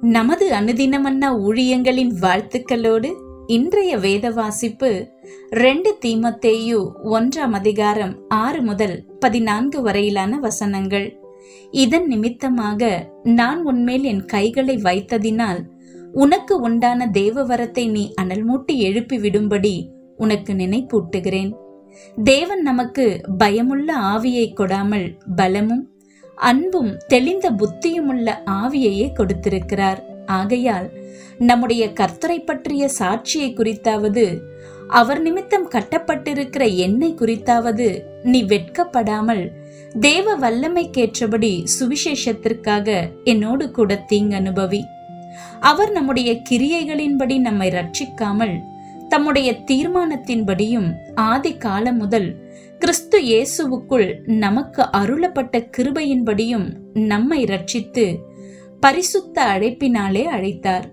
நமது அனுதினமன்னா ஊழியங்களின் வாழ்த்துக்களோடு இன்றைய வேத வாசிப்பு ரெண்டு தீமத்தேயு ஒன்றாம் அதிகாரம் ஆறு முதல் பதினான்கு வரையிலான வசனங்கள். இதன் நிமித்தமாக நான் உன்மேல் என் கைகளை வைத்ததினால் உனக்கு உண்டான தேவவரத்தை நீ அனல் மூட்டி எழுப்பி விடும்படி உனக்கு நினைப்பூட்டுகிறேன். தேவன் நமக்கு பயமுள்ள ஆவியை கொடாமல் பலமும் அன்பும் தெளிந்த புத்தியுமுள்ள ஆவியையே கொடுத்திருக்கிறார். ஆகையால் நம்முடைய கர்த்தரை பற்றிய சாட்சியை குறித்தாவது அவர் நிமித்தம் கட்டப்பட்டிருக்கிற என்னை குறித்தாவது நீ வெட்கப்படாமல் தேவ வல்லமைக்கேற்றபடி சுவிசேஷத்திற்காக என்னோடு கூட தீங்கு அனுபவி. அவர் நம்முடைய கிரியைகளின்படி நம்மை ரட்சிக்காமல் தம்முடைய தீர்மானத்தின்படியும் ஆதி காலம் முதல் கிறிஸ்து இயேசுவுக்குள் நமக்கு அருளப்பட்ட கிருபையின்படியும் நம்மை ரட்சித்து பரிசுத்த அழைப்பினாலே அழைத்தார்.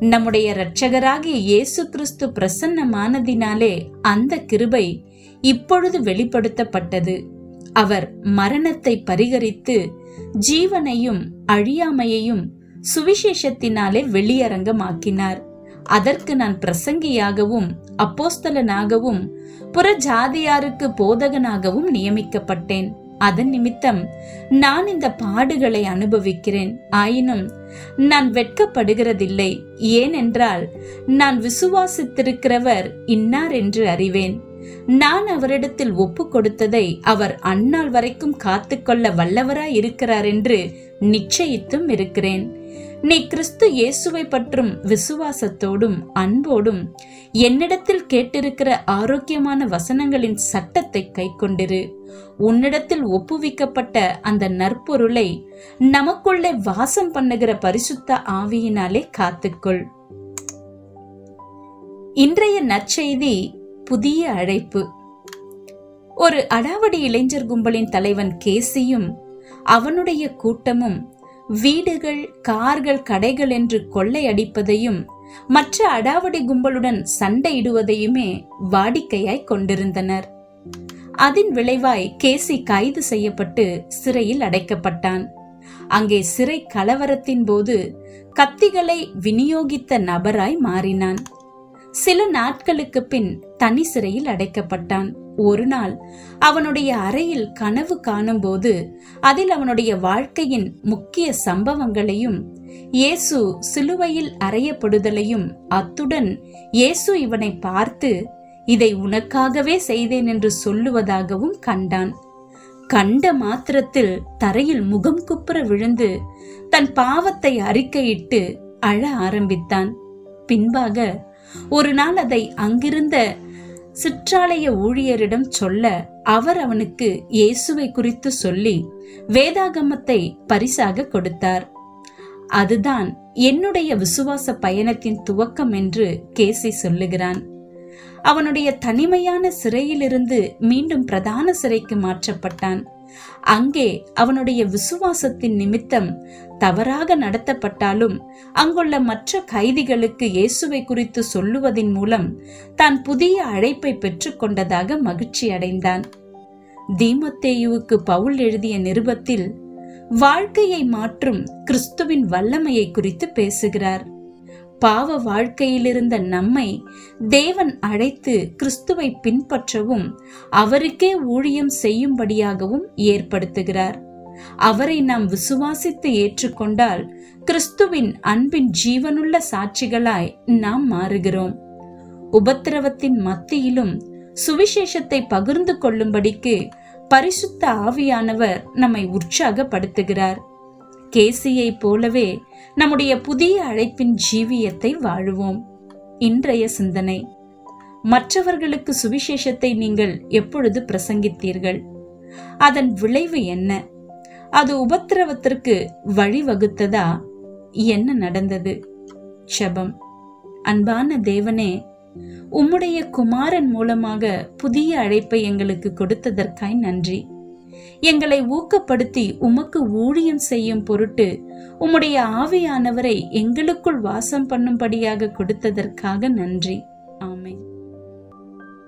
நம்முடைய இரட்சகராகிய இயேசு கிறிஸ்து பிரசன்னமானதினாலே அந்த கிருபை இப்பொழுது வெளிப்படுத்தப்பட்டது. அவர் மரணத்தை பரிகரித்து ஜீவனையும் அழியாமையையும் சுவிசேஷத்தினாலே வெளியரங்கமாக்கினார். அதற்கு நான் பிரசங்கியாகவும் அப்போஸ்தலனாகவும் புற ஜாதியாருக்கு போதகனாகவும் நியமிக்கப்பட்டேன். அதன் நிமித்தம் நான் இந்த பாடுகளை அனுபவிக்கிறேன். ஆயினும் நான் வெட்கப்படுகிறதில்லை. ஏனென்றால் நான் விசுவாசித்திருக்கிறவர் இன்னார் என்று அறிவேன். நான் அவரிடத்தில் ஒப்பு கொடுத்ததை அவர் அந்நாள் வரைக்கும் காத்துக்கொள்ள வல்லவராய் இருக்கிறார் என்று நிச்சயித்தும் இருக்கிறேன். நீ கிறிஸ்து இயேசுவை பற்றும் விசுவாசத்தோடும் அன்போடும் என்னிடத்தில் கேட்டிருக்கிற ஆரோக்கியமான வசனங்களின் சட்டத்தை கைக்கொண்டிரு. உன்னிடத்தில் ஒப்புவிக்கப்பட்ட அந்த நற்பொருளை நமக்குள்ளே வாசம் பண்ணுகிற பரிசுத்த ஆவியினாலே காத்துக்கொள். இன்றைய நற்செய்தி புதிய அழைப்பு. ஒரு அடாவடி இளைஞர் கும்பலின் தலைவன் கேசியும் அவனுடைய கூட்டமும் வீடுகள் கார்கள் கடைகள் என்று கொள்ளையடிப்பதையும் மற்ற அடாவடி கும்பலுடன் சண்டையிடுவதையுமே வாடிக்கையாய் கொண்டிருந்தனர். அதன் விளைவாய் கேசி கைது செய்யப்பட்டு சிறையில் அடைக்கப்பட்டான். அங்கே சிறை கலவரத்தின் போது கத்திகளை விநியோகித்த நபராய் மாறினான். சில நாட்களுக்கு பின் தனி சிறையில் அடைக்கப்பட்டான். ஒரு நாள் அவனுடைய அறையில் கனவு காணும்போது அதில் அவனுடைய வாழ்க்கையின் முக்கிய சம்பவங்களையும் இயேசு சிலுவையில் அறையப்படுதலையும் அத்துடன் இயேசு இவனை பார்த்து இதை உனக்காகவே செய்தேன் என்று சொல்லுவதாகவும் கண்டான். கண்ட மாத்திரத்தில் தரையில் முகம் குப்புற விழுந்து தன் பாவத்தை அறிக்கையிட்டு அழ ஆரம்பித்தான். பின்பாக ஒரு நாள் அதை அங்கிருந்த சிற்றாலய ஊழியரிடம் சொல்ல அவர் அவனுக்கு இயேசுவை குறித்து சொல்லி வேதாகமத்தை பரிசாக கொடுத்தார். அதுதான் என்னுடைய விசுவாச பயணத்தின் துவக்கம் என்று கேசி சொல்லுகிறான். அவனுடைய தனிமையான சிறையிலிருந்து மீண்டும் பிரதான சிறைக்கு மாற்றப்பட்டான். அங்கே அவனுடைய விசுவாசத்தின் நிமித்தம் தவறாக நடத்தப்பட்டாலும் அங்குள்ள மற்ற கைதிகளுக்கு இயேசுவை குறித்து சொல்லுவதன் மூலம் தான் புதிய அழைப்பை பெற்றுக்கொண்டதாக மகிழ்ச்சி அடைந்தான். தீமத்தேயுவுக்கு பவுல் எழுதிய நிருபத்தில் வாழ்க்கையை மாற்றும் கிறிஸ்துவின் வல்லமையை குறித்து பேசுகிறார். பாவ வாழ்க்கையிலிருந்த நம்மை தேவன் அழைத்து கிறிஸ்துவை பின்பற்றவும் அவருக்கே ஊழியம் செய்யும்படியாகவும் ஏற்படுத்துகிறார். அவரை நாம் விசுவாசித்து ஏற்றுக்கொண்டால் கிறிஸ்துவின் அன்பின் ஜீவனுள்ள சாட்சிகளாய் நாம் மாறுகிறோம். உபத்திரவத்தின் மத்தியிலும் சுவிசேஷத்தை பகிர்ந்து கொள்ளும்படிக்கு பரிசுத்த ஆவியானவர் நம்மை உற்சாகப்படுத்துகிறார். கேசியை போலவே நம்முடைய புதிய அழைப்பின் ஜீவியத்தை வாழுவோம். இன்றைய சிந்தனை. மற்றவர்களுக்கு சுவிசேஷத்தை நீங்கள் எப்பொழுது பிரசங்கித்தீர்கள்? அதன் விளைவு என்ன? அது உபத்திரவத்திற்கு வழிவகுத்ததா? என்ன நடந்தது? செபம். அன்பான தேவனே உம்முடைய குமாரன் மூலமாக புதிய அழைப்பை எங்களுக்கு கொடுத்ததற்காய் நன்றி. எங்களை ஊக்கப்படுத்தி உமக்கு ஊழியம் செய்யும் பொருட்டு உம்முடைய ஆவியானவரை எங்களுக்குள் வாசம் பண்ணும்படியாக கொடுத்ததற்காக நன்றி.